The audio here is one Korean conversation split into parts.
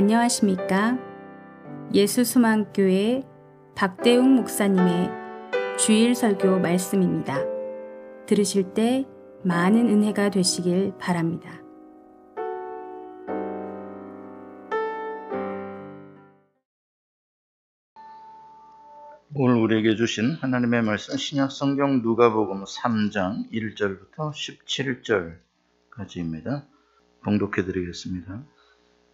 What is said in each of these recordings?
안녕하십니까? 예수수망교회 박대웅 목사님의 주일 설교 말씀입니다. 들으실 때 많은 은혜가 되시길 바랍니다. 오늘 우리에게 주신 하나님의 말씀 신약 성경 누가복음 3장 1절부터 17절까지입니다. 봉독해 드리겠습니다.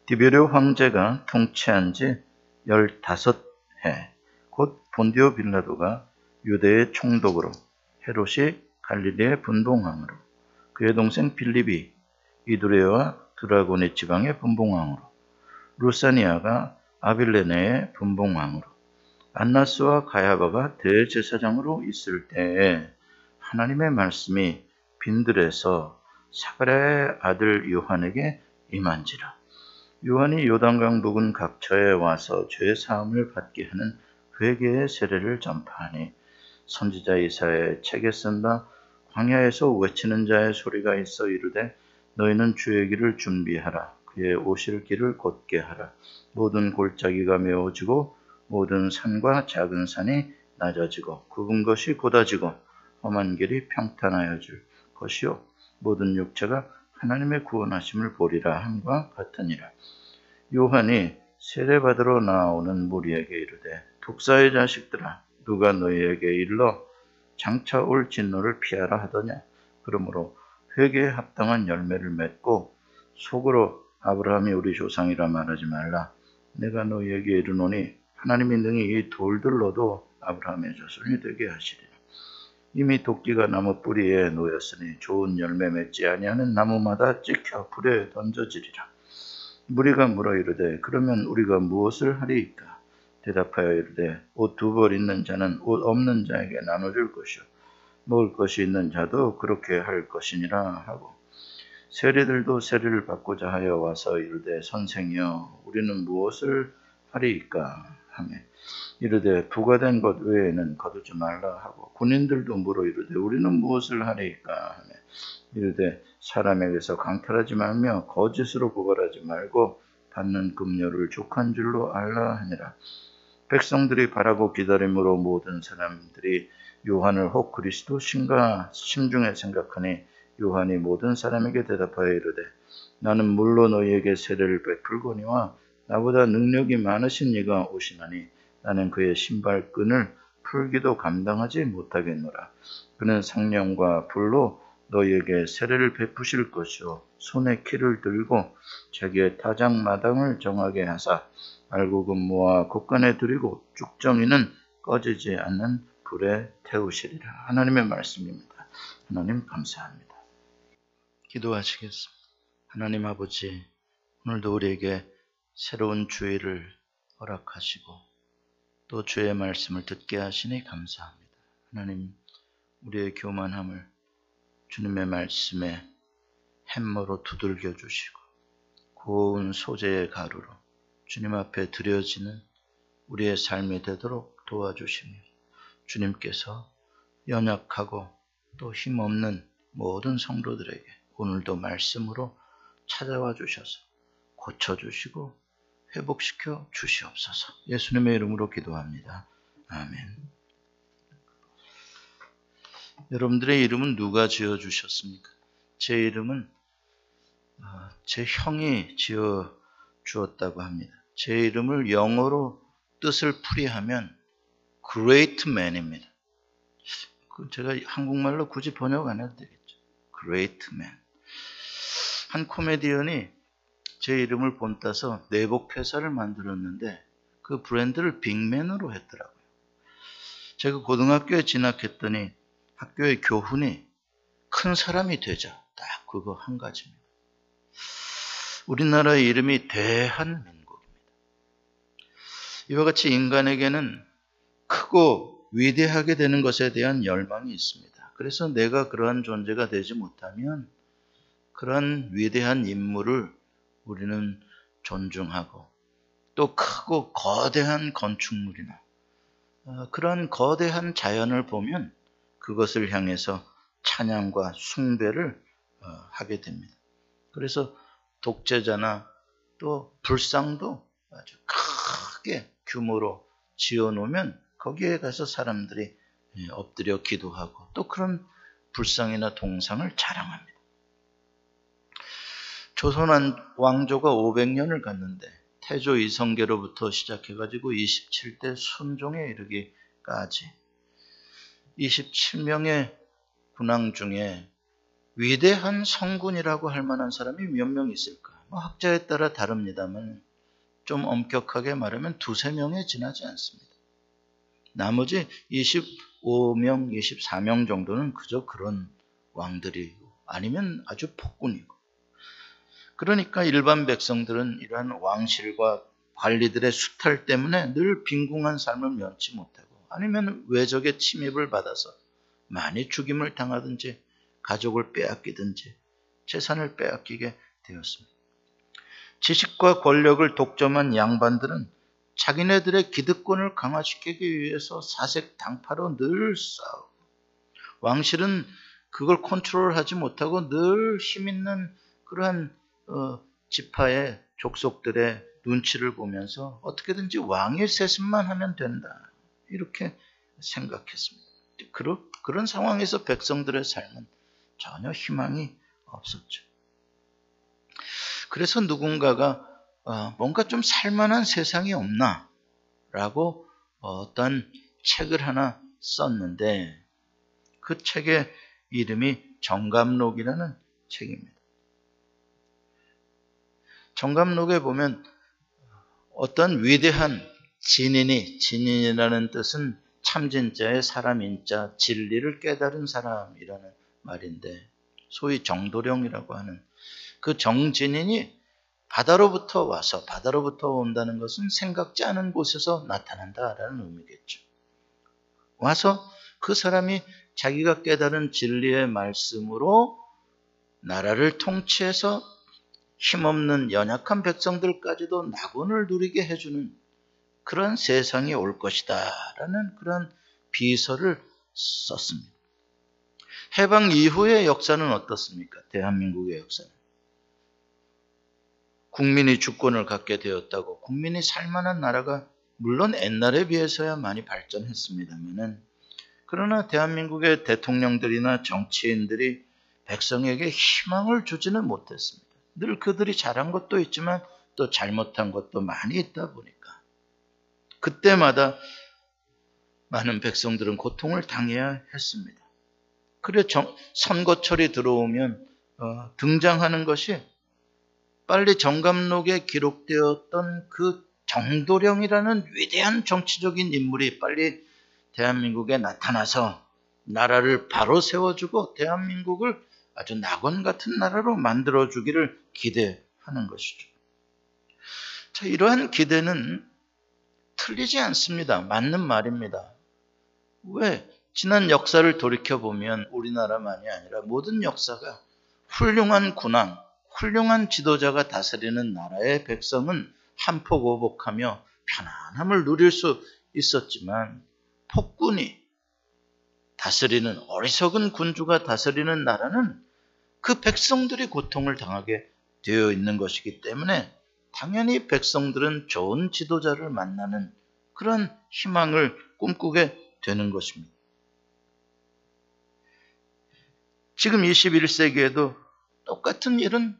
디베르 황제가 통치한 지 15해. 곧 본디오 빌라도가 유대의 총독으로 헤롯이 갈릴리의 분봉왕으로 그의 동생 빌립이 이두레와 드라고네 지방의 분봉왕으로 루사니아가 아빌레네의 분봉왕으로 안나스와 가야바가 대제사장으로 있을 때에 하나님의 말씀이 빈들에서 사가랴의 아들 요한에게 임한지라 요한이 요단강 부근 각처에 와서 죄 사함을 받게 하는 회개의 세례를 전파하니 선지자 이사의 책에 쓴다. 광야에서 외치는 자의 소리가 있어 이르되 너희는 주의 길을 준비하라. 그의 오실 길을 곧게 하라. 모든 골짜기가 메워지고 모든 산과 작은 산이 낮아지고 굽은 것이 곧아지고 험한 길이 평탄하여질 것이요. 모든 육체가 하나님의 구원하심을 보리라 함과 같으니라. 요한이 세례받으러 나오는 무리에게 이르되 독사의 자식들아 누가 너희에게 일러 장차 올 진노를 피하라 하더냐? 그러므로 회개에 합당한 열매를 맺고 속으로 아브라함이 우리 조상이라 말하지 말라. 내가 너희에게 이르노니 하나님이 능히 이 돌들로도 아브라함의 자손이 되게 하시리라 이미 도끼가 나무 뿌리에 놓였으니 좋은 열매 맺지 아니하는 나무마다 찍혀 불에 던져지리라. 무리가 물어 이르되 그러면 우리가 무엇을 하리이까? 대답하여 이르되 옷 두 벌 있는 자는 옷 없는 자에게 나눠줄 것이요 먹을 것이 있는 자도 그렇게 할 것이니라 하고 세리들도 세리를 받고자 하여 와서 이르되 선생이여 우리는 무엇을 하리이까 하며 이르되 부과된 것 외에는 거두지 말라 하고 군인들도 물어 이르되 우리는 무엇을 하리이까 하며 이르되 사람에게서 강탈하지 말며 거짓으로 고발하지 말고 받는 금료를 족한 줄로 알라 하니라. 백성들이 바라고 기다림으로 모든 사람들이 요한을 혹 그리스도 신가 심중에 생각하니 요한이 모든 사람에게 대답하여 이르되 나는 물로 너희에게 세례를 베풀거니와 나보다 능력이 많으신 이가 오시나니 나는 그의 신발끈을 풀기도 감당하지 못하겠노라. 그는 상령과 불로 너희에게 세례를 베푸실 것이요 손에 키를 들고 자기의 타작 마당을 정하게 하사 알곡은 모아 곳간에 들이고 쭉정이는 꺼지지 않는 불에 태우시리라. 하나님의 말씀입니다. 하나님 감사합니다. 기도하시겠습니다. 하나님 아버지 오늘도 우리에게 새로운 주의를 허락하시고 또 주의 말씀을 듣게 하시니 감사합니다. 하나님, 우리의 교만함을 주님의 말씀에 햄머로 두들겨 주시고 고운 소재의 가루로 주님 앞에 드려지는 우리의 삶이 되도록 도와주시며 주님께서 연약하고 또 힘없는 모든 성도들에게 오늘도 말씀으로 찾아와 주셔서 고쳐주시고 회복시켜 주시옵소서. 예수님의 이름으로 기도합니다. 아멘. 여러분들의 이름은 누가 지어 주셨습니까? 제 이름은 어, 제 형이 지어 주었다고 합니다. 제 이름을 영어로 뜻을 풀이하면 great man입니다. 그 제가 한국말로 굳이 번역 안 해도 되겠죠. great man. 한 코미디언이 제 이름을 본따서 내복 회사를 만들었는데 그 브랜드를 빅맨으로 했더라고요. 제가 고등학교에 진학했더니 학교의 교훈이 큰 사람이 되자. 딱 그거 한 가지입니다. 우리나라의 이름이 대한민국입니다. 이와 같이 인간에게는 크고 위대하게 되는 것에 대한 열망이 있습니다. 그래서 내가 그러한 존재가 되지 못하면 그러한 위대한 인물을 우리는 존중하고 또 크고 거대한 건축물이나 어, 그런 거대한 자연을 보면 그것을 향해서 찬양과 숭배를 어, 하게 됩니다. 그래서 독재자나 또 불상도 아주 크게 규모로 지어 놓으면 거기에 가서 사람들이 예, 엎드려 기도하고 또 그런 불상이나 동상을 자랑합니다. 조선 왕조가 500년을 갔는데 태조 이성계로부터 시작해가지고 27대 순종에 이르기까지 27명의 군왕 중에 위대한 성군이라고 할 만한 사람이 몇 명 있을까? 뭐 학자에 따라 다릅니다만 좀 엄격하게 말하면 두세 명에 지나지 않습니다. 나머지 25명, 24명 정도는 그저 그런 왕들이고 아니면 아주 폭군이고 그러니까 일반 백성들은 이러한 왕실과 관리들의 수탈 때문에 늘 빈궁한 삶을 면치 못하고 아니면 외적의 침입을 받아서 많이 죽임을 당하든지 가족을 빼앗기든지 재산을 빼앗기게 되었습니다. 지식과 권력을 독점한 양반들은 자기네들의 기득권을 강화시키기 위해서 사색 당파로 늘 싸우고 왕실은 그걸 컨트롤하지 못하고 늘 힘있는 그러한 어, 지파의 족속들의 눈치를 보면서 어떻게든지 왕의 세습만 하면 된다 이렇게 생각했습니다. 그런, 그런 상황에서 백성들의 삶은 전혀 희망이 없었죠. 그래서 누군가가 어, 뭔가 좀 살만한 세상이 없나? 라고 어떤 책을 하나 썼는데 그 책의 이름이 정감록이라는 책입니다. 정감록에 보면 어떤 위대한 진인이, 진인이라는 뜻은 참진자의 사람인자, 진리를 깨달은 사람이라는 말인데 소위 정도령이라고 하는 그 정진인이 바다로부터 와서 바다로부터 온다는 것은 생각지 않은 곳에서 나타난다라는 의미겠죠. 와서 그 사람이 자기가 깨달은 진리의 말씀으로 나라를 통치해서 힘없는 연약한 백성들까지도 낙원을 누리게 해주는 그런 세상이 올 것이다 라는 그런 비서를 썼습니다. 해방 이후의 역사는 어떻습니까? 대한민국의 역사는. 국민이 주권을 갖게 되었다고 국민이 살만한 나라가 물론 옛날에 비해서야 많이 발전했습니다만은 그러나 대한민국의 대통령들이나 정치인들이 백성에게 희망을 주지는 못했습니다. 늘 그들이 잘한 것도 있지만 또 잘못한 것도 많이 있다 보니까 그때마다 많은 백성들은 고통을 당해야 했습니다. 그래 선거철이 들어오면 어, 등장하는 것이 빨리 정감록에 기록되었던 그 정도령이라는 위대한 정치적인 인물이 빨리 대한민국에 나타나서 나라를 바로 세워주고 대한민국을 아주 낙원 같은 나라로 만들어 주기를 기대하는 것이죠. 자, 이러한 기대는 틀리지 않습니다. 맞는 말입니다. 왜? 지난 역사를 돌이켜보면 우리나라만이 아니라 모든 역사가 훌륭한 군왕, 훌륭한 지도자가 다스리는 나라의 백성은 한폭오복하며 편안함을 누릴 수 있었지만 폭군이 다스리는 어리석은 군주가 다스리는 나라는 그 백성들이 고통을 당하게 되어 있는 것이기 때문에 당연히 백성들은 좋은 지도자를 만나는 그런 희망을 꿈꾸게 되는 것입니다. 지금 21세기에도 똑같은 일은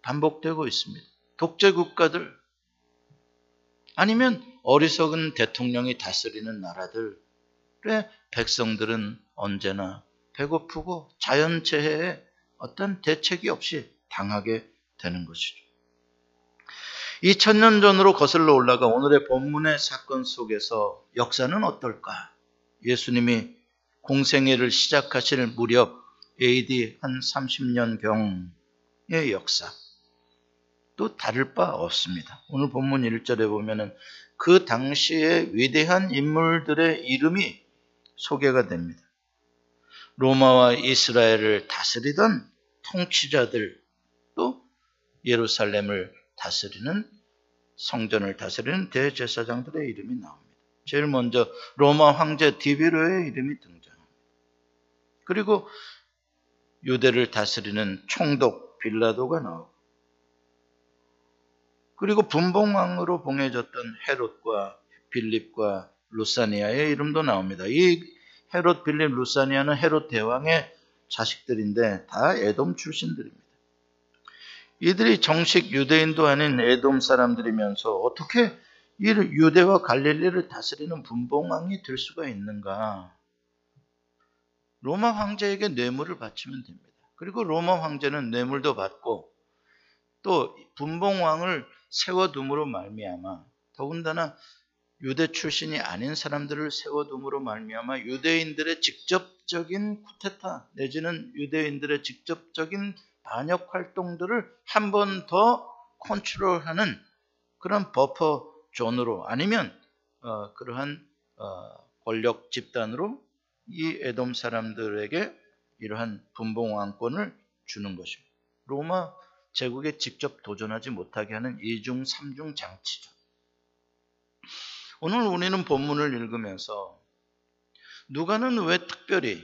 반복되고 있습니다. 독재 국가들 아니면 어리석은 대통령이 다스리는 나라들의 백성들은 언제나 배고프고 자연재해에 어떤 대책이 없이 당하게 되는 것이죠. 2000년 전으로 거슬러 올라가 오늘의 본문의 사건 속에서 역사는 어떨까? 예수님이 공생애를 시작하실 무렵 AD 한 30년경의 역사. 또 다를 바 없습니다. 오늘 본문 1절에 보면은 그 당시의 위대한 인물들의 이름이 소개가 됩니다. 로마와 이스라엘을 다스리던 통치자들 또 예루살렘을 다스리는 성전을 다스리는 대제사장들의 이름이 나옵니다. 제일 먼저 로마 황제 디비로의 이름이 등장합니다. 그리고 유대를 다스리는 총독 빌라도가 나오고 그리고 분봉왕으로 봉해졌던 헤롯과 빌립과 루사니아의 이름도 나옵니다. 이 헤롯, 빌립, 루사니아는 헤롯 대왕의 자식들인데 다 에돔 출신들입니다. 이들이 정식 유대인도 아닌 에돔 사람들이면서 어떻게 이 유대와 갈릴리를 다스리는 분봉왕이 될 수가 있는가? 로마 황제에게 뇌물을 바치면 됩니다. 그리고 로마 황제는 뇌물도 받고 또 분봉왕을 세워둠으로 말미암아 더군다나 유대 출신이 아닌 사람들을 세워둠으로 말미암아 유대인들의 직접적인 쿠테타 내지는 유대인들의 직접적인 반역 활동들을 한 번 더 컨트롤하는 그런 buffer zone으로 아니면 어, 그러한 어, 권력 집단으로 이 에돔 사람들에게 이러한 분봉왕권을 주는 것입니다. 로마 제국에 직접 도전하지 못하게 하는 이중 삼중 장치죠. 오늘 우리는 본문을 읽으면서 누가는 왜 특별히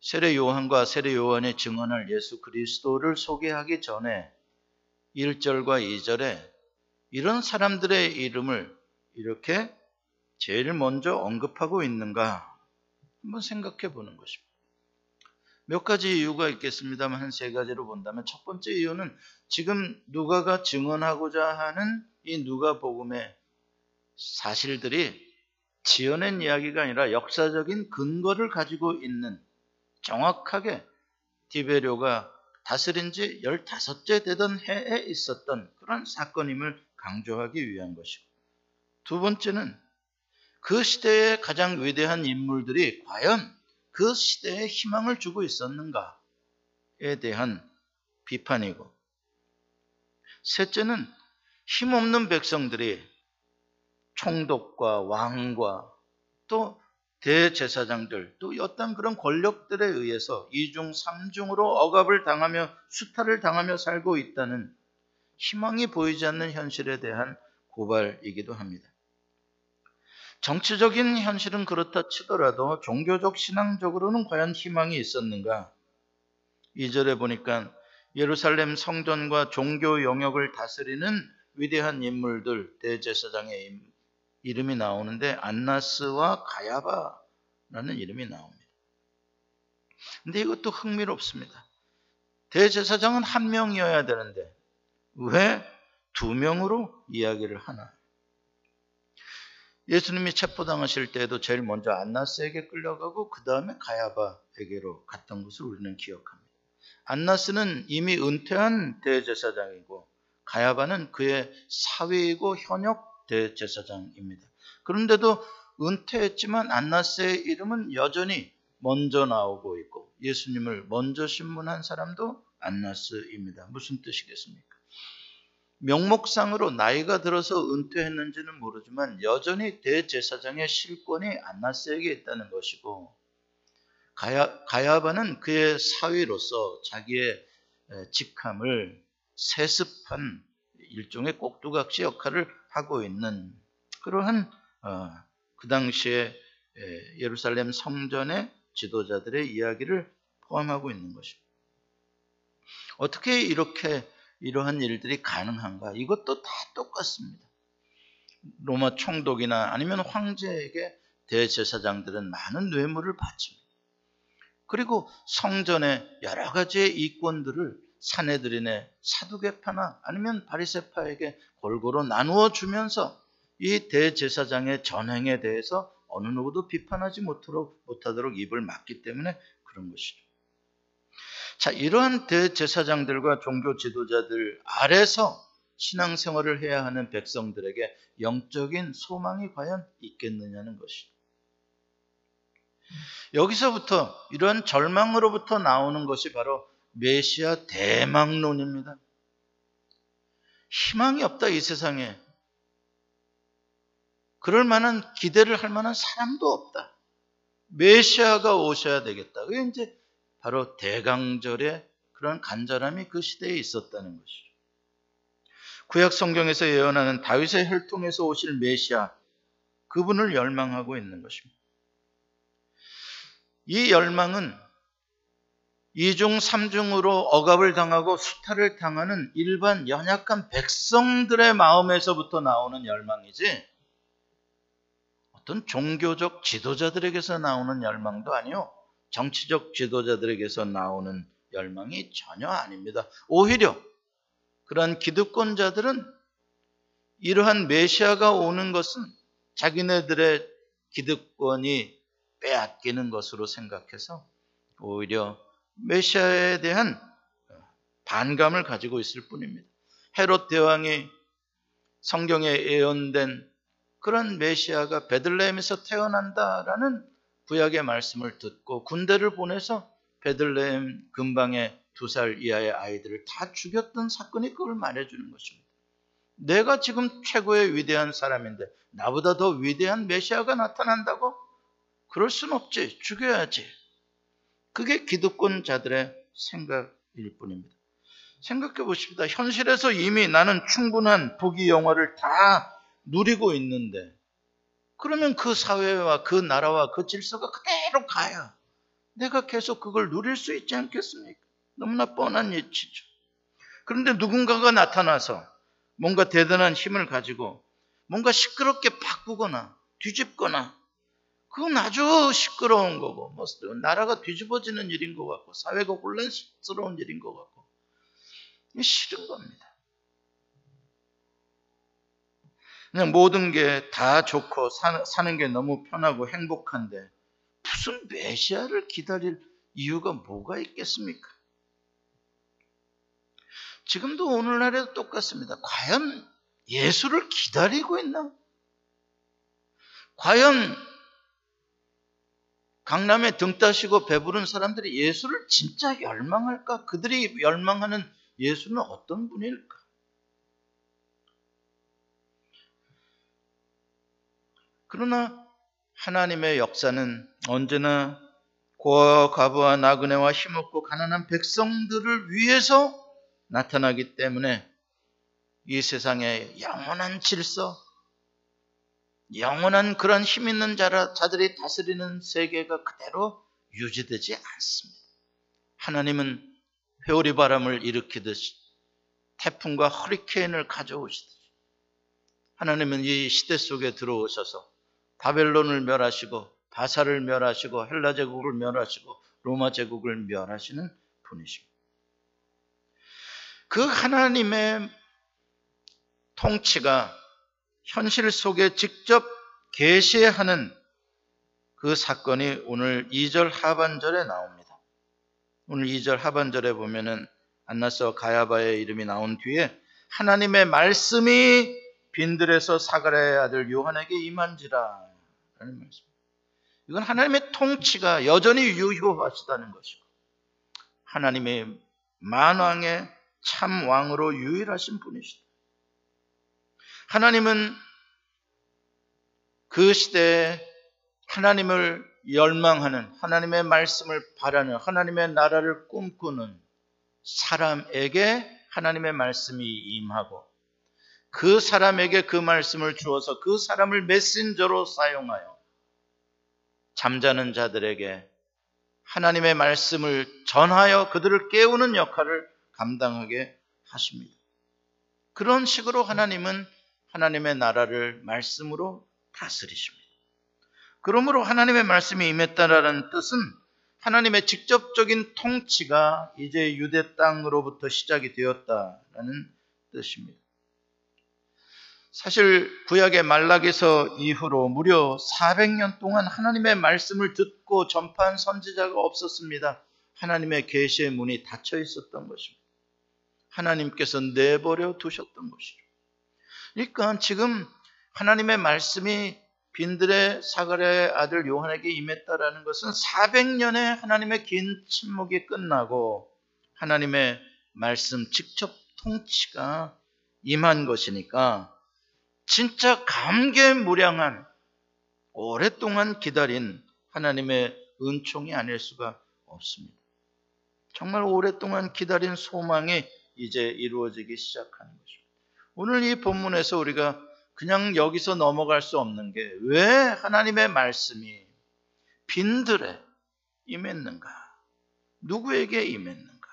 세례 요한과 세례 요한의 증언할 예수 그리스도를 소개하기 전에 1절과 2절에 이런 사람들의 이름을 이렇게 제일 먼저 언급하고 있는가 한번 생각해 보는 것입니다. 몇 가지 이유가 있겠습니다만 한 세 가지로 본다면 첫 번째 이유는 지금 누가가 증언하고자 하는 이 누가복음의 사실들이 지어낸 이야기가 아니라 역사적인 근거를 가지고 있는 정확하게 디베료가 다스린 지 15째 되던 해에 있었던 그런 사건임을 강조하기 위한 것이고 두 번째는 그 시대의 가장 위대한 인물들이 과연 그 시대에 희망을 주고 있었는가에 대한 비판이고 셋째는 힘없는 백성들이 총독과 왕과 또 대제사장들 또 어떤 그런 권력들에 의해서 이중 삼중으로 억압을 당하며 수탈을 당하며 살고 있다는 희망이 보이지 않는 현실에 대한 고발이기도 합니다. 정치적인 현실은 그렇다 치더라도 종교적 신앙적으로는 과연 희망이 있었는가? 2절에 보니까 예루살렘 성전과 종교 영역을 다스리는 위대한 인물들 대제사장의 이름이 나오는데 안나스와 가야바라는 이름이 나옵니다. 근데 이것도 흥미롭습니다. 대제사장은 한 명이어야 되는데 왜 두 명으로 이야기를 하나? 예수님이 체포당하실 때에도 제일 먼저 안나스에게 끌려가고 그 다음에 가야바에게로 갔던 것을 우리는 기억합니다. 안나스는 이미 은퇴한 대제사장이고 가야바는 그의 사위이고 현역 대제사장입니다. 그런데도 은퇴했지만 안나스의 이름은 여전히 먼저 나오고 있고 예수님을 먼저 신문한 사람도 안나스입니다. 무슨 뜻이겠습니까? 명목상으로 나이가 들어서 은퇴했는지는 모르지만 여전히 대제사장의 실권이 안나스에게 있다는 것이고 가야, 가야바는 그의 사위로서 자기의 직함을 세습한 일종의 꼭두각시 역할을 하고 있는 그러한 어, 그 당시에 예루살렘 성전의 지도자들의 이야기를 포함하고 있는 것입니다. 어떻게 이렇게 이러한 일들이 가능한가? 이것도 다 똑같습니다. 로마 총독이나 아니면 황제에게 대제사장들은 많은 뇌물을 바칩니다. 그리고 성전의 여러 가지의 이권들을 사내들인의 사두개파나 아니면 바리세파에게 골고루 나누어 주면서 이 대제사장의 전행에 대해서 어느 누구도 비판하지 못하도록, 못하도록 입을 막기 때문에 그런 것이죠. 자, 이러한 대제사장들과 종교 지도자들 아래서 신앙생활을 해야 하는 백성들에게 영적인 소망이 과연 있겠느냐는 것이죠. 여기서부터 이러한 절망으로부터 나오는 것이 바로 메시아 대망론입니다. 희망이 없다 이 세상에. 그럴 만한 기대를 할 만한 사람도 없다. 메시아가 오셔야 되겠다. 그게 이제 바로 대강절의 그런 간절함이 그 시대에 있었다는 것이죠. 구약 성경에서 예언하는 다윗의 혈통에서 오실 메시아 그분을 열망하고 있는 것입니다. 이 열망은 이중 삼중으로 억압을 당하고 수탈을 당하는 일반 연약한 백성들의 마음에서부터 나오는 열망이지 어떤 종교적 지도자들에게서 나오는 열망도 아니요 정치적 지도자들에게서 나오는 열망이 전혀 아닙니다. 오히려 그러한 기득권자들은 이러한 메시아가 오는 것은 자기네들의 기득권이 빼앗기는 것으로 생각해서 오히려 메시아에 대한 반감을 가지고 있을 뿐입니다. 헤롯 대왕이 성경에 예언된 그런 메시아가 베들레헴에서 태어난다라는 구약의 말씀을 듣고 군대를 보내서 베들레헴 근방의 두 살 이하의 아이들을 다 죽였던 사건이 그걸 말해주는 것입니다. 내가 지금 최고의 위대한 사람인데 나보다 더 위대한 메시아가 나타난다고? 그럴 순 없지. 죽여야지. 그게 기득권자들의 생각일 뿐입니다. 생각해 보십시다. 현실에서 이미 나는 충분한 부귀 영화를 다 누리고 있는데 그러면 그 사회와 그 나라와 그 질서가 그대로 가야 내가 계속 그걸 누릴 수 있지 않겠습니까? 너무나 뻔한 예치죠. 그런데 누군가가 나타나서 뭔가 대단한 힘을 가지고 뭔가 시끄럽게 바꾸거나 뒤집거나 그건 아주 시끄러운 거고 뭐 나라가 뒤집어지는 일인 것 같고 사회가 혼란스러운 일인 것 같고 싫은 겁니다. 그냥 모든 게 다 좋고 사는 게 너무 편하고 행복한데 무슨 메시아를 기다릴 이유가 뭐가 있겠습니까? 지금도 오늘날에도 똑같습니다. 과연 예수를 기다리고 있나? 과연 강남에 등 따시고 배부른 사람들이 예수를 진짜 열망할까? 그들이 열망하는 예수는 어떤 분일까? 그러나 하나님의 역사는 언제나 고아와 과부와 나그네와 힘없고 가난한 백성들을 위해서 나타나기 때문에 이 세상의 영원한 질서, 영원한 그런 힘 있는 자들이 다스리는 세계가 그대로 유지되지 않습니다. 하나님은 회오리 바람을 일으키듯이 태풍과 허리케인을 가져오시듯이 하나님은 이 시대 속에 들어오셔서 바벨론을 멸하시고 바사를 멸하시고 헬라 제국을 멸하시고 로마 제국을 멸하시는 분이십니다. 그 하나님의 통치가 현실 속에 직접 계시하는 그 사건이 오늘 2절 하반절에 나옵니다. 오늘 2절 하반절에 보면은 안나서 가야바의 이름이 나온 뒤에 하나님의 말씀이 빈들에서 사가랴의 아들 요한에게 임한지라 라는 말씀. 이건 하나님의 통치가 여전히 유효하시다는 것이고 하나님의 만왕의 참 왕으로 유일하신 분이시다. 하나님은 그 시대에 하나님을 열망하는 하나님의 말씀을 바라는 하나님의 나라를 꿈꾸는 사람에게 하나님의 말씀이 임하고 그 사람에게 그 말씀을 주어서 그 사람을 메신저로 사용하여 잠자는 자들에게 하나님의 말씀을 전하여 그들을 깨우는 역할을 감당하게 하십니다. 그런 식으로 하나님은 하나님의 나라를 말씀으로 다스리십니다. 그러므로 하나님의 말씀이 임했다라는 뜻은 하나님의 직접적인 통치가 이제 유대 땅으로부터 시작이 되었다라는 뜻입니다. 사실 구약의 말락에서 이후로 무려 400년 동안 하나님의 말씀을 듣고 전파한 선지자가 없었습니다. 하나님의 계시의 문이 닫혀 있었던 것입니다. 하나님께서 내버려 두셨던 것이죠. 그러니까 지금 하나님의 말씀이 빈들의 사가랴의 아들 요한에게 임했다라는 것은 400년의 하나님의 긴 침묵이 끝나고 하나님의 말씀 직접 통치가 임한 것이니까 진짜 감개무량한 오랫동안 기다린 하나님의 은총이 아닐 수가 없습니다. 정말 오랫동안 기다린 소망이 이제 이루어지기 시작하는 것입니다. 오늘 이 본문에서 우리가 그냥 여기서 넘어갈 수 없는 게 왜 하나님의 말씀이 빈들에 임했는가? 누구에게 임했는가?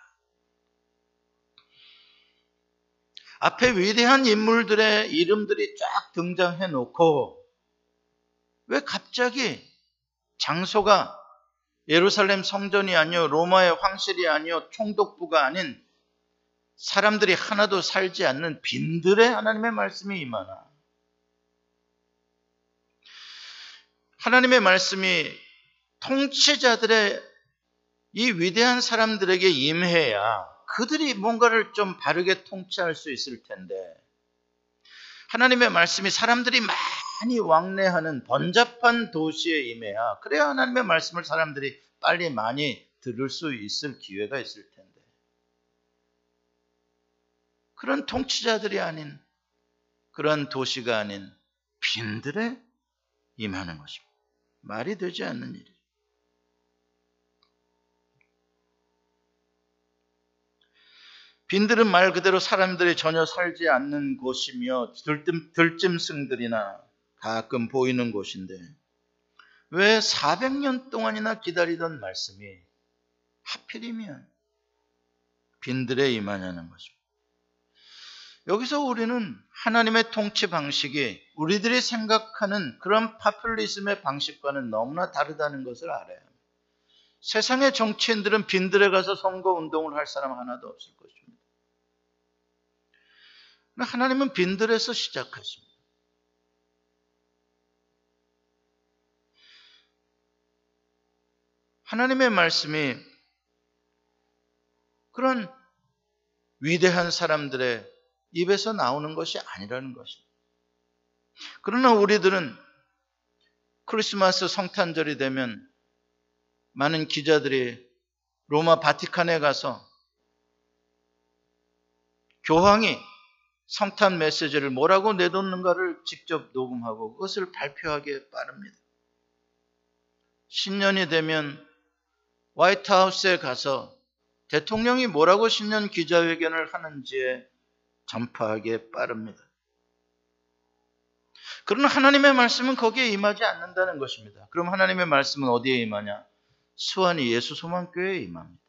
앞에 위대한 인물들의 이름들이 쫙 등장해 놓고 왜 갑자기 장소가 예루살렘 성전이 아니요 로마의 황실이 아니요 총독부가 아닌 사람들이 하나도 살지 않는 빈들의 하나님의 말씀이 임하나? 하나님의 말씀이 통치자들의 이 위대한 사람들에게 임해야 그들이 뭔가를 좀 바르게 통치할 수 있을 텐데 하나님의 말씀이 사람들이 많이 왕래하는 번잡한 도시에 임해야 그래야 하나님의 말씀을 사람들이 빨리 많이 들을 수 있을 기회가 있을 텐데 그런 통치자들이 아닌 그런 도시가 아닌 빈들에 임하는 것입니다. 말이 되지 않는 일이에요. 빈들은 말 그대로 사람들이 전혀 살지 않는 곳이며 들짐, 들짐승들이나 가끔 보이는 곳인데 왜 400년 동안이나 기다리던 말씀이 하필이면 빈들에 임하냐는 것입니다. 여기서 우리는 하나님의 통치 방식이 우리들이 생각하는 그런 파퓰리즘의 방식과는 너무나 다르다는 것을 합니다. 세상의 정치인들은 빈들에 가서 선거 운동을 할 사람 하나도 없을 것입니다. 하나님은 빈들에서 시작하십니다. 하나님의 말씀이 그런 위대한 사람들의 입에서 나오는 것이 아니라는 것입니다. 그러나 우리들은 크리스마스 성탄절이 되면 많은 기자들이 로마 바티칸에 가서 교황이 성탄 메시지를 뭐라고 내놓는가를 직접 녹음하고 그것을 발표하기에 빠릅니다. 신년이 되면 화이트하우스에 가서 대통령이 뭐라고 신년 기자회견을 하는지에 전파하기에 빠릅니다. 그러나 하나님의 말씀은 거기에 임하지 않는다는 것입니다. 그럼 하나님의 말씀은 어디에 임하냐? 수완이 예수 소망교회에 임합니다.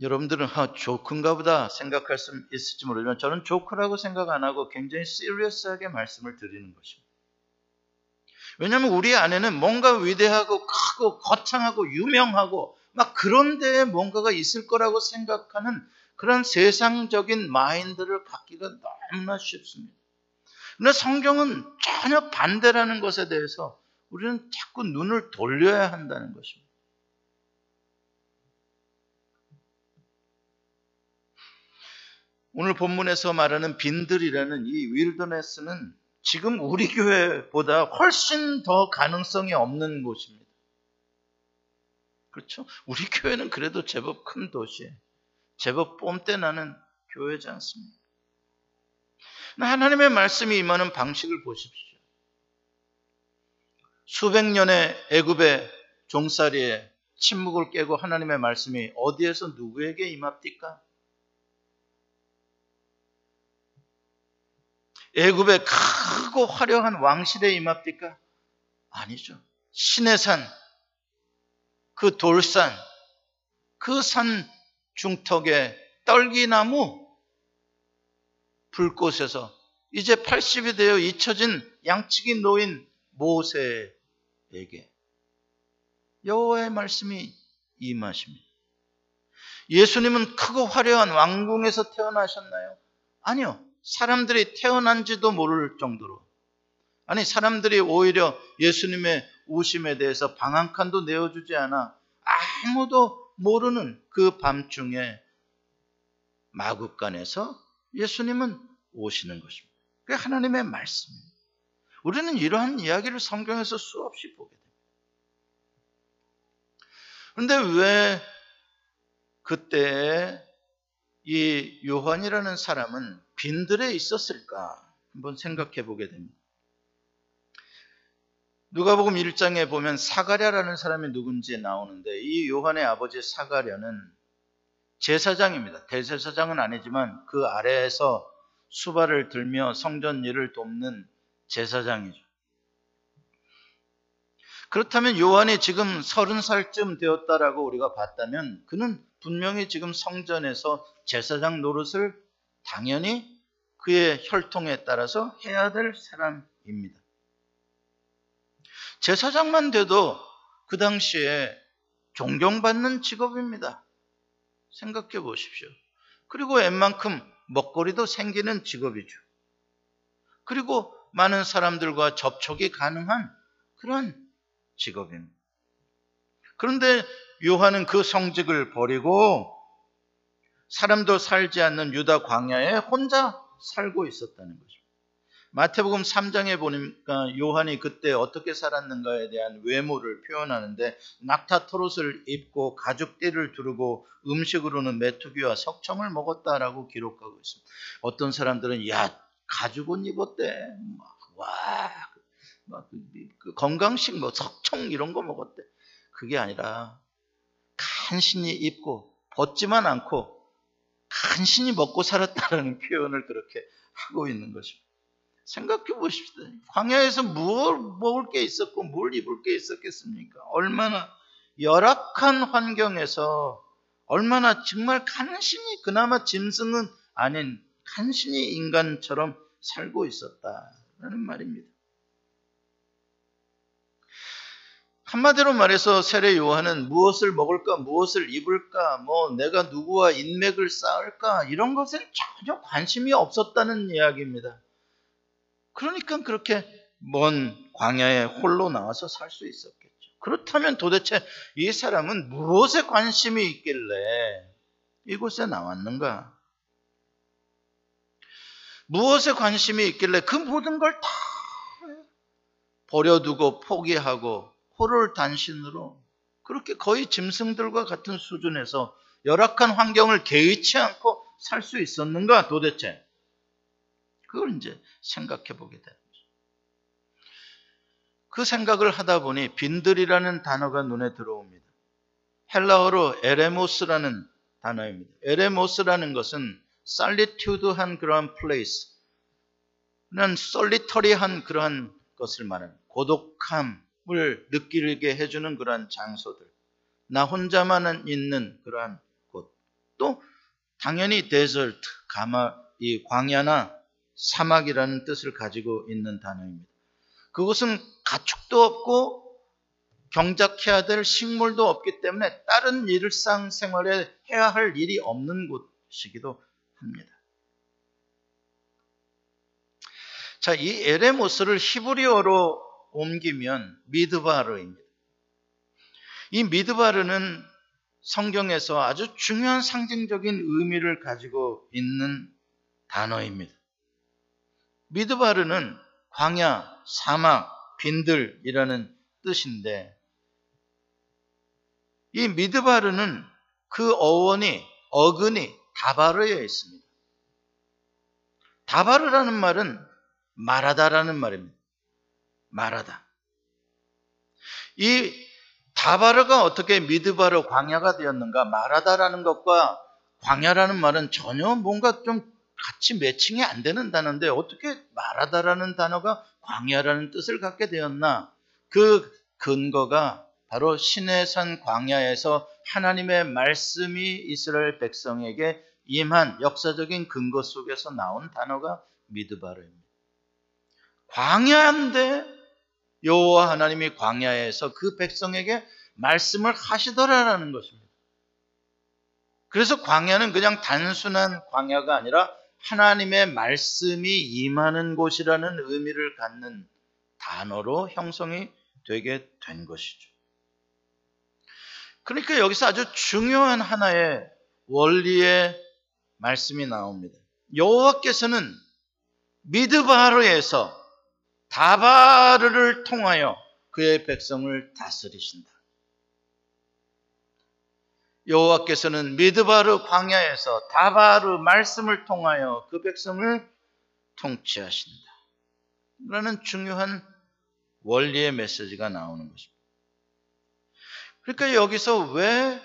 여러분들은 아, 조크인가 보다 생각할 수 있을지 모르지만 저는 조크라고 생각 안 하고 굉장히 시리어스하게 말씀을 드리는 것입니다. 왜냐하면 우리 안에는 뭔가 위대하고 크고 거창하고 유명하고 막 그런 데에 뭔가가 있을 거라고 생각하는 그런 세상적인 마인드를 갖기가 너무나 쉽습니다. 그러나 성경은 전혀 반대라는 것에 대해서 우리는 자꾸 눈을 돌려야 한다는 것입니다. 오늘 본문에서 말하는 빈들이라는 이 윌더네스는 지금 우리 교회보다 훨씬 더 가능성이 없는 곳입니다. 그렇죠? 우리 교회는 그래도 제법 큰 도시에 제법 뽐때 나는 교회지 않습니까? 하나님의 말씀이 임하는 방식을 보십시오. 수백 년의 애굽의 종살이에 침묵을 깨고 하나님의 말씀이 어디에서 누구에게 임합니까? 애굽의 크고 화려한 왕실에 임합니까? 아니죠. 신의 산, 그 돌산, 그 산 중턱에 떨기나무 불꽃에서 이제 80이 되어 잊혀진 양치기 노인 모세에게 여호와의 말씀이 임하십니다. 예수님은 크고 화려한 왕궁에서 태어나셨나요? 아니요. 사람들이 태어난지도 모를 정도로 아니 사람들이 오히려 예수님의 우심에 대해서 방 한 칸도 내어주지 않아 아무도 모르는 그 밤중에 마국간에서 예수님은 오시는 것입니다. 그게 하나님의 말씀입니다. 우리는 이러한 이야기를 성경에서 수없이 보게 됩니다. 그런데 왜 그때 이 요한이라는 사람은 빈들에 있었을까? 한번 생각해 보게 됩니다. 누가복음 1장에 보면 사가랴라는 사람이 누군지 나오는데 이 요한의 아버지 사가랴는 제사장입니다. 대제사장은 아니지만 그 아래에서 수발을 들며 성전 일을 돕는 제사장이죠. 그렇다면 요한이 지금 서른 살쯤 되었다라고 우리가 봤다면 그는 분명히 지금 성전에서 제사장 노릇을 당연히 그의 혈통에 따라서 해야 될 사람입니다. 제사장만 돼도 그 당시에 존경받는 직업입니다. 생각해 보십시오. 그리고 웬만큼 먹거리도 생기는 직업이죠. 그리고 많은 사람들과 접촉이 가능한 그런 직업입니다. 그런데 요한은 그 성직을 버리고 사람도 살지 않는 유다 광야에 혼자 살고 있었다는 거죠. 마태복음 3장에 보니까 요한이 그때 어떻게 살았는가에 대한 외모를 표현하는데 낙타 털옷을 입고 가죽띠를 두르고 음식으로는 메뚜기와 석청을 먹었다라고 기록하고 있습니다. 어떤 사람들은 야 가죽 옷 입었대. 와 막, 그, 그 건강식 뭐 석청 이런 거 먹었대. 그게 아니라 간신히 입고 벗지만 않고 간신히 먹고 살았다라는 표현을 그렇게 하고 있는 것입니다. 생각해 보십시오. 광야에서 뭘 먹을 게 있었고 뭘 입을 게 있었겠습니까? 얼마나 열악한 환경에서 얼마나 정말 간신히 그나마 짐승은 아닌 간신히 인간처럼 살고 있었다라는 말입니다. 한마디로 말해서 세례 요한은 무엇을 먹을까, 무엇을 입을까, 뭐 내가 누구와 인맥을 쌓을까 이런 것엔 전혀 관심이 없었다는 이야기입니다. 그러니까 그렇게 먼 광야에 홀로 나와서 살 수 있었겠죠. 그렇다면 도대체 이 사람은 무엇에 관심이 있길래 이곳에 나왔는가? 무엇에 관심이 있길래 그 모든 걸 다 버려두고 포기하고 호를 단신으로 그렇게 거의 짐승들과 같은 수준에서 열악한 환경을 개의치 않고 살 수 있었는가 도대체? 그걸 이제 생각해 보게 되는 거죠. 그 생각을 하다 보니 빈들이라는 단어가 눈에 들어옵니다. 헬라어로 에레모스라는 단어입니다. 에레모스라는 것은 solitude한 그러한 place, 는 solitary한 그러한 것을 말하는 고독함을 느끼게 해주는 그러한 장소들, 나 혼자만 있는 그러한 곳, 또 당연히 desert, 가마, 이 광야나 사막이라는 뜻을 가지고 있는 단어입니다. 그것은 가축도 없고 경작해야 될 식물도 없기 때문에 다른 일상생활에 해야 할 일이 없는 곳이기도 합니다. 자, 이 에레모스를 히브리어로 옮기면 미드바르입니다. 이 미드바르는 성경에서 아주 중요한 상징적인 의미를 가지고 있는 단어입니다. 미드바르는 광야, 사막, 빈들이라는 뜻인데 이 미드바르는 그 어원이 어근이 다바르에 있습니다. 다바르라는 말은 말하다라는 말입니다. 말하다. 이 다바르가 어떻게 미드바르 광야가 되었는가? 말하다라는 것과 광야라는 말은 전혀 뭔가 좀 같이 매칭이 안 되는 단어인데 어떻게 말하다라는 단어가 광야라는 뜻을 갖게 되었나? 그 근거가 바로 시내산 광야에서 하나님의 말씀이 이스라엘 백성에게 임한 역사적인 근거 속에서 나온 단어가 미드바르입니다. 광야인데 여호와 하나님이 광야에서 그 백성에게 말씀을 하시더라라는 것입니다. 그래서 광야는 그냥 단순한 광야가 아니라 하나님의 말씀이 임하는 곳이라는 의미를 갖는 단어로 형성이 되게 된 것이죠. 그러니까 여기서 아주 중요한 하나의 원리의 말씀이 나옵니다. 여호와께서는 미드바르에서 다바르를 통하여 그의 백성을 다스리신다. 여호와께서는 미드바르 광야에서 다바르 말씀을 통하여 그 백성을 통치하신다. 라는 중요한 원리의 메시지가 나오는 것입니다. 그러니까 여기서 왜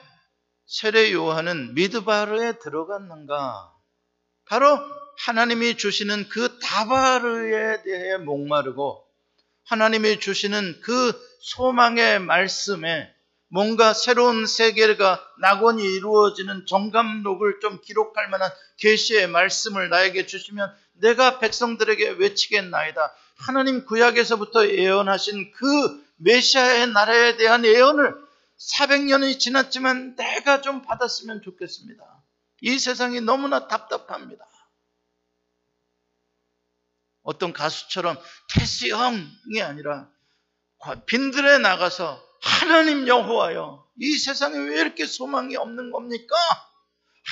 세례 요한은 미드바르에 들어갔는가? 바로 하나님이 주시는 그 다바르에 대해 목마르고 하나님이 주시는 그 소망의 말씀에 뭔가 새로운 세계가 낙원이 이루어지는 정감록을 좀 기록할 만한 계시의 말씀을 나에게 주시면 내가 백성들에게 외치겠나이다. 하나님 구약에서부터 예언하신 그 메시아의 나라에 대한 예언을 400년이 지났지만 내가 좀 받았으면 좋겠습니다. 이 세상이 너무나 답답합니다. 어떤 가수처럼 테스 형이 아니라 빈들에 나가서 하나님 여호와여 이 세상에 왜 이렇게 소망이 없는 겁니까?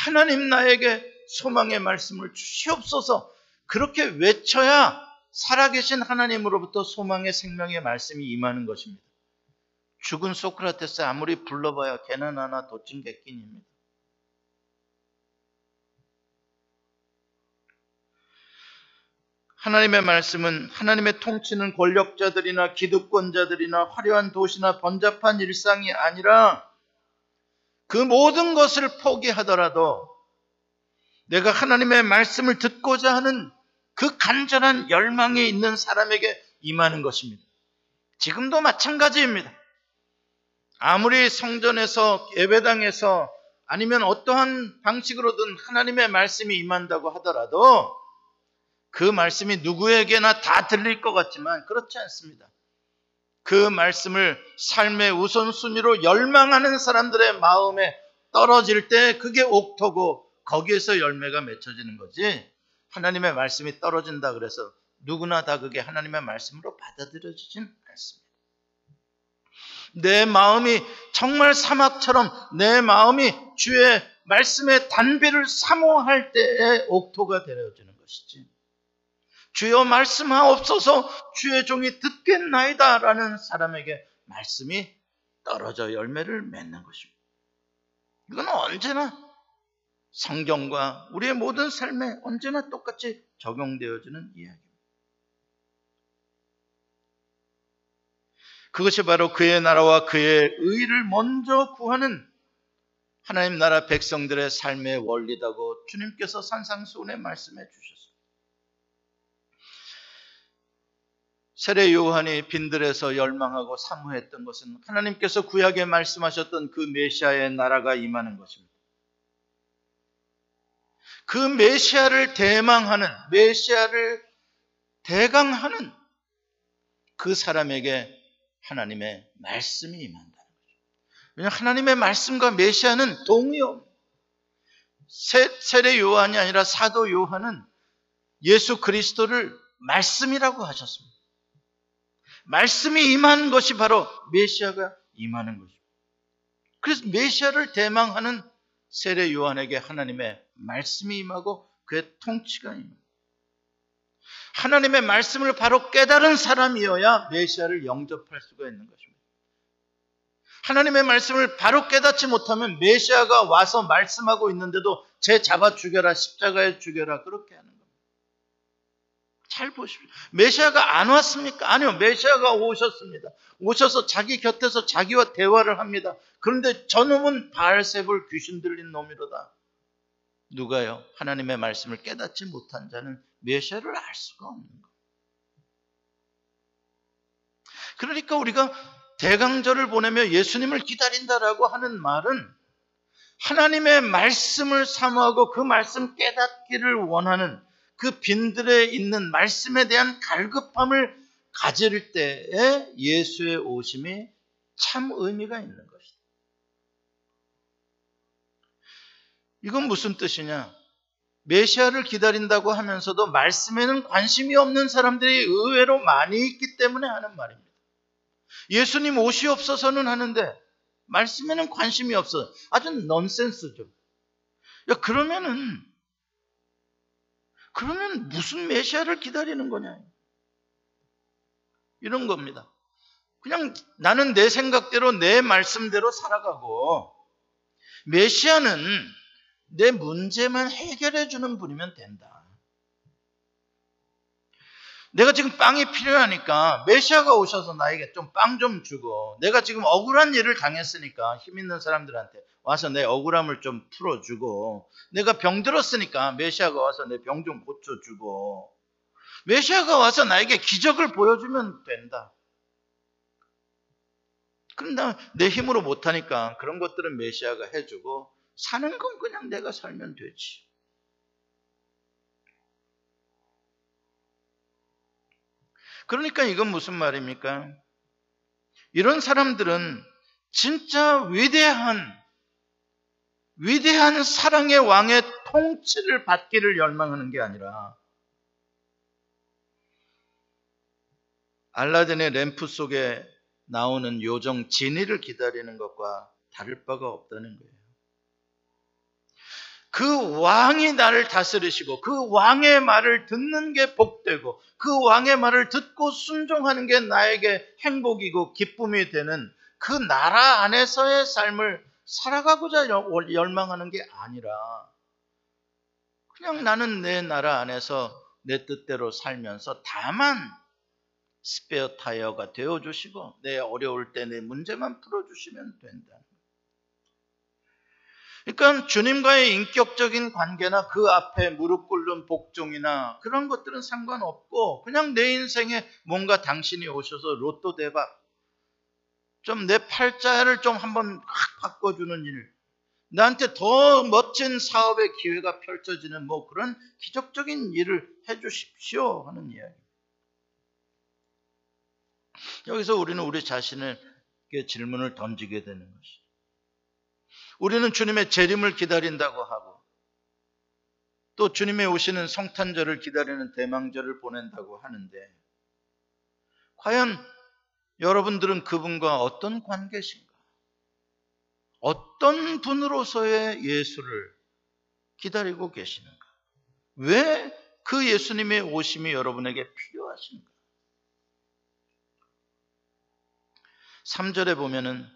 하나님 나에게 소망의 말씀을 주시옵소서 그렇게 외쳐야 살아계신 하나님으로부터 소망의 생명의 말씀이 임하는 것입니다. 죽은 소크라테스 아무리 불러봐야 개는 하나 도찐개낀입니다. 하나님의 말씀은 하나님의 통치는 권력자들이나 기득권자들이나 화려한 도시나 번잡한 일상이 아니라 그 모든 것을 포기하더라도 내가 하나님의 말씀을 듣고자 하는 그 간절한 열망이 있는 사람에게 임하는 것입니다. 지금도 마찬가지입니다. 아무리 성전에서 예배당에서 아니면 어떠한 방식으로든 하나님의 말씀이 임한다고 하더라도 그 말씀이 누구에게나 다 들릴 것 같지만 그렇지 않습니다. 그 말씀을 삶의 우선순위로 열망하는 사람들의 마음에 떨어질 때 그게 옥토고 거기에서 열매가 맺혀지는 거지. 하나님의 말씀이 떨어진다 그래서 누구나 다 그게 하나님의 말씀으로 받아들여지진 않습니다. 내 마음이 정말 사막처럼 내 마음이 주의 말씀의 단비를 사모할 때에 옥토가 되어지는 것이지. 주여 말씀하옵소서 주의 종이 듣겠나이다 라는 사람에게 말씀이 떨어져 열매를 맺는 것입니다. 이건 언제나 성경과 우리의 모든 삶에 언제나 똑같이 적용되어지는 이야기입니다. 그것이 바로 그의 나라와 그의 의를 먼저 구하는 하나님 나라 백성들의 삶의 원리다고 주님께서 산상수훈에 말씀해 주셨습니다. 세례 요한이 빈들에서 열망하고 사모했던 것은 하나님께서 구약에 말씀하셨던 그 메시아의 나라가 임하는 것입니다. 그 메시아를 대망하는 메시아를 대강하는 그 사람에게 하나님의 말씀이 임한다는 거죠. 왜냐하면 하나님의 말씀과 메시아는 동의요. 세례 요한이 아니라 사도 요한은 예수 그리스도를 말씀이라고 하셨습니다. 말씀이 임하는 것이 바로 메시아가 임하는 것입니다. 그래서 메시아를 대망하는 세례 요한에게 하나님의 말씀이 임하고 그의 통치가 임합니다. 하나님의 말씀을 바로 깨달은 사람이어야 메시아를 영접할 수가 있는 것입니다. 하나님의 말씀을 바로 깨닫지 못하면 메시아가 와서 말씀하고 있는데도 제 잡아 죽여라 십자가에 죽여라 그렇게 하는 잘 보십시오. 메시아가 안 왔습니까? 아니요. 메시아가 오셨습니다. 오셔서 자기 곁에서 자기와 대화를 합니다. 그런데 저놈은 바알세불 귀신 들린 놈이로다. 누가요? 하나님의 말씀을 깨닫지 못한 자는 메시아를 알 수가 없는 거. 그러니까 우리가 대강절을 보내며 예수님을 기다린다라고 하는 말은 하나님의 말씀을 사모하고 그 말씀 깨닫기를 원하는 그 빈들에 있는 말씀에 대한 갈급함을 가질 때에 예수의 오심이 참 의미가 있는 것이다. 이건 무슨 뜻이냐? 메시아를 기다린다고 하면서도 말씀에는 관심이 없는 사람들이 의외로 많이 있기 때문에 하는 말입니다. 예수님 옷이 없어서는 하는데 말씀에는 관심이 없어. 아주 넌센스죠. 야, 그러면은 그러면 무슨 메시아를 기다리는 거냐? 이런 겁니다. 그냥 나는 내 생각대로 내 말씀대로 살아가고 메시아는 내 문제만 해결해 주는 분이면 된다. 내가 지금 빵이 필요하니까 메시아가 오셔서 나에게 좀빵좀 주고 내가 지금 억울한 일을 당했으니까 힘 있는 사람들한테 와서 내 억울함을 좀 풀어주고 내가 병들었으니까 메시아가 와서 내 병 좀 고쳐주고 메시아가 와서 나에게 기적을 보여주면 된다. 그런데 내 힘으로 못하니까 그런 것들은 메시아가 해주고 사는 건 그냥 내가 살면 되지. 그러니까 이건 무슨 말입니까? 이런 사람들은 진짜 위대한, 위대한 사랑의 왕의 통치를 받기를 열망하는 게 아니라 알라딘의 램프 속에 나오는 요정 진이를 기다리는 것과 다를 바가 없다는 거예요. 그 왕이 나를 다스리시고 그 왕의 말을 듣는 게 복되고 그 왕의 말을 듣고 순종하는 게 나에게 행복이고 기쁨이 되는 그 나라 안에서의 삶을 살아가고자 열망하는 게 아니라 그냥 나는 내 나라 안에서 내 뜻대로 살면서 다만 스페어 타이어가 되어 주시고 내 어려울 때 내 문제만 풀어 주시면 된다. 그러니까 주님과의 인격적인 관계나 그 앞에 무릎 꿇는 복종이나 그런 것들은 상관없고 그냥 내 인생에 뭔가 당신이 오셔서 로또 대박 좀 내 팔자를 좀 한번 확 바꿔주는 일 나한테 더 멋진 사업의 기회가 펼쳐지는 뭐 그런 기적적인 일을 해주십시오 하는 이야기. 여기서 우리는 우리 자신에게 질문을 던지게 되는 것이. 우리는 주님의 재림을 기다린다고 하고 또 주님의 오시는 성탄절을 기다리는 대망절을 보낸다고 하는데 과연 여러분들은 그분과 어떤 관계신가? 어떤 분으로서의 예수를 기다리고 계시는가? 왜 그 예수님의 오심이 여러분에게 필요하신가? 3절에 보면은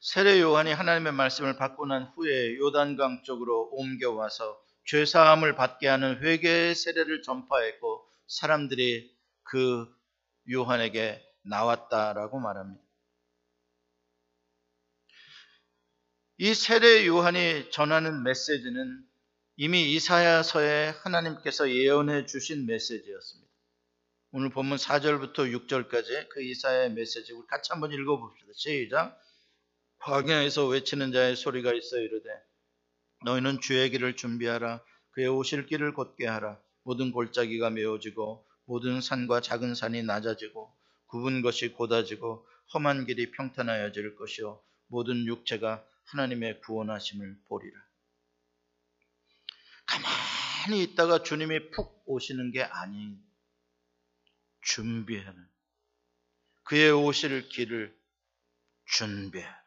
세례 요한이 하나님의 말씀을 받고 난 후에 요단강 쪽으로 옮겨와서 죄 사함을 받게 하는 회개의 세례를 전파했고 사람들이 그 요한에게 나왔다라고 말합니다. 이 세례 요한이 전하는 메시지는 이미 이사야서에 하나님께서 예언해 주신 메시지였습니다. 오늘 본문 4절부터 6절까지 그 이사야의 메시지 우리 같이 한번 읽어봅시다. 시작. 광야에서 외치는 자의 소리가 있어 이르되 너희는 주의 길을 준비하라. 그의 오실 길을 곧게 하라. 모든 골짜기가 메워지고 모든 산과 작은 산이 낮아지고 굽은 것이 곧아지고 험한 길이 평탄하여질 것이요. 모든 육체가 하나님의 구원하심을 보리라. 가만히 있다가 주님이 푹 오시는 게 아닌 준비하는 그의 오실 길을 준비하는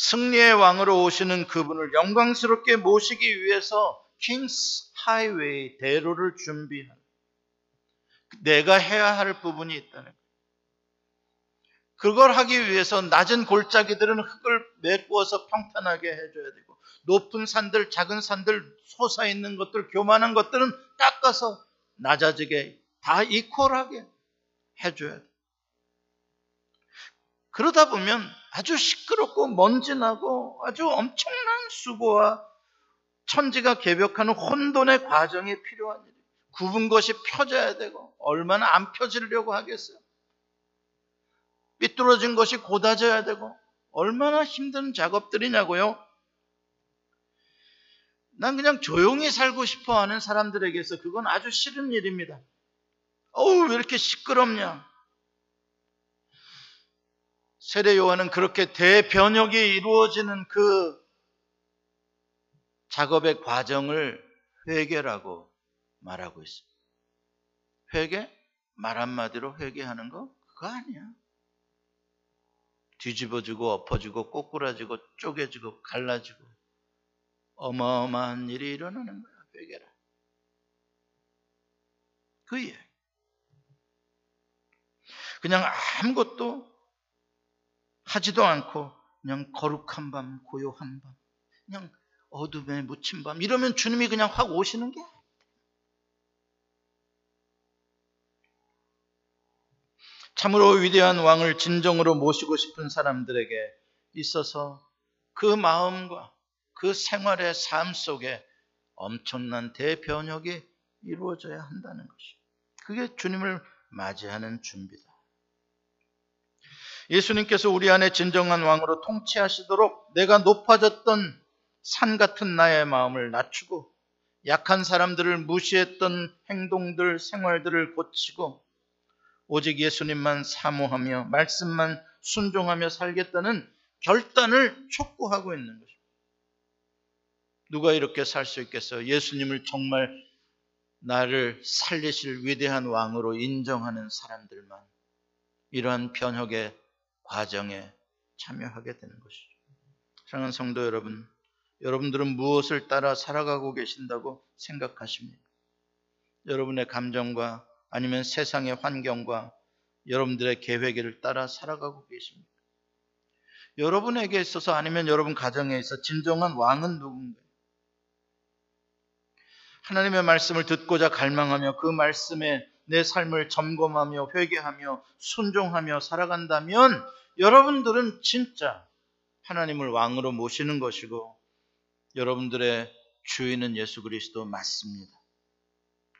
승리의 왕으로 오시는 그분을 영광스럽게 모시기 위해서 킹스 하이웨이 대로를 준비하는 내가 해야 할 부분이 있다는 거예요. 그걸 하기 위해서 낮은 골짜기들은 흙을 메꾸어서 평탄하게 해줘야 되고 높은 산들, 작은 산들, 솟아 있는 것들, 교만한 것들은 깎아서 낮아지게 다 이퀄하게 해줘야 돼. 그러다 보면 아주 시끄럽고 먼지나고 아주 엄청난 수고와 천지가 개벽하는 혼돈의 과정이 필요한 일이에요. 굽은 것이 펴져야 되고 얼마나 안 펴지려고 하겠어요. 삐뚤어진 것이 고다져야 되고 얼마나 힘든 작업들이냐고요. 난 그냥 조용히 살고 싶어 하는 사람들에게서 그건 아주 싫은 일입니다. 어우, 왜 이렇게 시끄럽냐? 세례 요한은 그렇게 대변혁이 이루어지는 그 작업의 과정을 회개라고 말하고 있습니다. 회개? 말 한마디로 회개하는 거? 그거 아니야. 뒤집어지고 엎어지고 꼬꾸라지고 쪼개지고 갈라지고 어마어마한 일이 일어나는 거야. 회개라. 그 이야기. 그냥 아무것도 하지도 않고 그냥 거룩한 밤, 고요한 밤, 그냥 어둠에 묻힌 밤 이러면 주님이 그냥 확 오시는 게 참으로 위대한 왕을 진정으로 모시고 싶은 사람들에게 있어서 그 마음과 그 생활의 삶 속에 엄청난 대변혁이 이루어져야 한다는 것이. 그게 주님을 맞이하는 준비다. 예수님께서 우리 안에 진정한 왕으로 통치하시도록 내가 높아졌던 산 같은 나의 마음을 낮추고 약한 사람들을 무시했던 행동들, 생활들을 고치고 오직 예수님만 사모하며 말씀만 순종하며 살겠다는 결단을 촉구하고 있는 것입니다. 누가 이렇게 살 수 있겠어요? 예수님을 정말 나를 살리실 위대한 왕으로 인정하는 사람들만 이러한 변혁의 과정에 참여하게 되는 것이죠. 사랑하는 성도 여러분, 여러분들은 무엇을 따라 살아가고 계신다고 생각하십니까? 여러분의 감정과 아니면 세상의 환경과 여러분들의 계획을 따라 살아가고 계십니까? 여러분에게 있어서 아니면 여러분 가정에 있어 진정한 왕은 누군가요? 하나님의 말씀을 듣고자 갈망하며 그 말씀에 내 삶을 점검하며 회개하며 순종하며 살아간다면 여러분들은 진짜 하나님을 왕으로 모시는 것이고 여러분들의 주인은 예수 그리스도 맞습니다.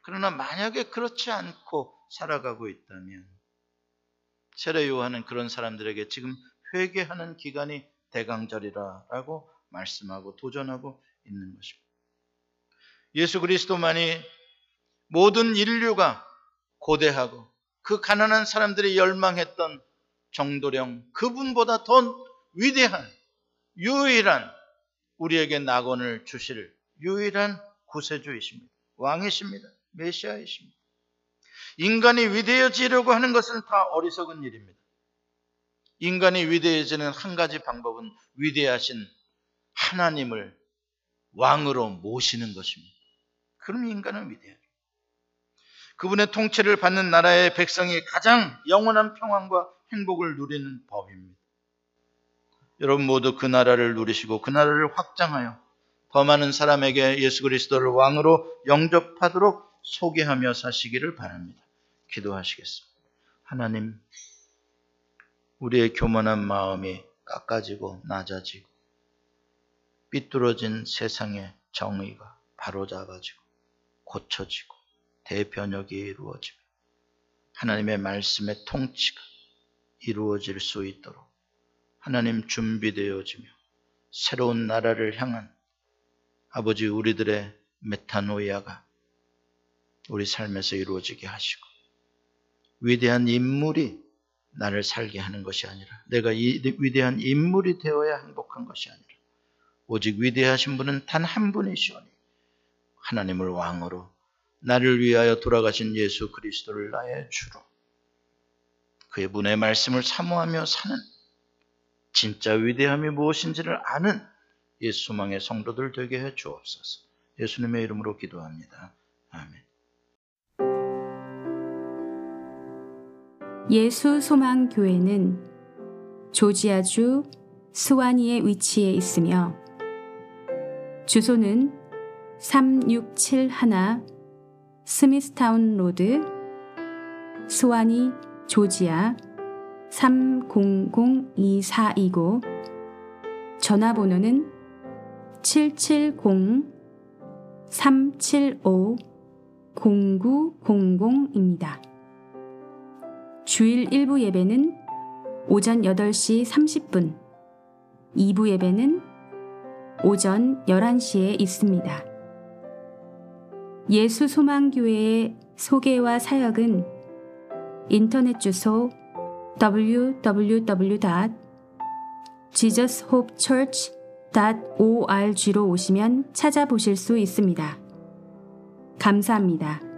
그러나 만약에 그렇지 않고 살아가고 있다면 세례 요한은 그런 사람들에게 지금 회개하는 기간이 대강절이라라고 말씀하고 도전하고 있는 것입니다. 예수 그리스도만이 모든 인류가 고대하고 그 가난한 사람들이 열망했던 정도령 그분보다 더 위대한 유일한 우리에게 낙원을 주실 유일한 구세주이십니다. 왕이십니다. 메시아이십니다. 인간이 위대해지려고 하는 것은 다 어리석은 일입니다. 인간이 위대해지는 한 가지 방법은 위대하신 하나님을 왕으로 모시는 것입니다. 그럼 인간은 위대해요. 그분의 통치를 받는 나라의 백성이 가장 영원한 평안과 행복을 누리는 법입니다. 여러분 모두 그 나라를 누리시고 그 나라를 확장하여 더 많은 사람에게 예수 그리스도를 왕으로 영접하도록 소개하며 사시기를 바랍니다. 기도하시겠습니다. 하나님, 우리의 교만한 마음이 깎아지고 낮아지고 삐뚤어진 세상의 정의가 바로잡아지고 고쳐지고 대변혁이 이루어지며 하나님의 말씀의 통치가 이루어질 수 있도록 하나님 준비되어지며 새로운 나라를 향한 아버지 우리들의 메타노이아가 우리 삶에서 이루어지게 하시고 위대한 인물이 나를 살게 하는 것이 아니라 내가 이 위대한 인물이 되어야 행복한 것이 아니라 오직 위대하신 분은 단 한 분이시오니 하나님을 왕으로 나를 위하여 돌아가신 예수 그리스도를 나의 주로 그의 분의 말씀을 사모하며 사는 진짜 위대함이 무엇인지를 아는 예수 소망의 성도들 되게 해 주옵소서. 예수님의 이름으로 기도합니다. 아멘. 예수 소망 교회는 조지아주 스와니에 위치해 있으며 주소는 367 스미스타운 로드 스와니 조지아 30024이고 전화번호는 770-375-0900입니다. 주일 1부 예배는 오전 8시 30분, 2부 예배는 오전 11시에 있습니다. 예수 소망교회의 소개와 사역은 인터넷 주소 www.jesushopechurch.org로 오시면 찾아보실 수 있습니다. 감사합니다.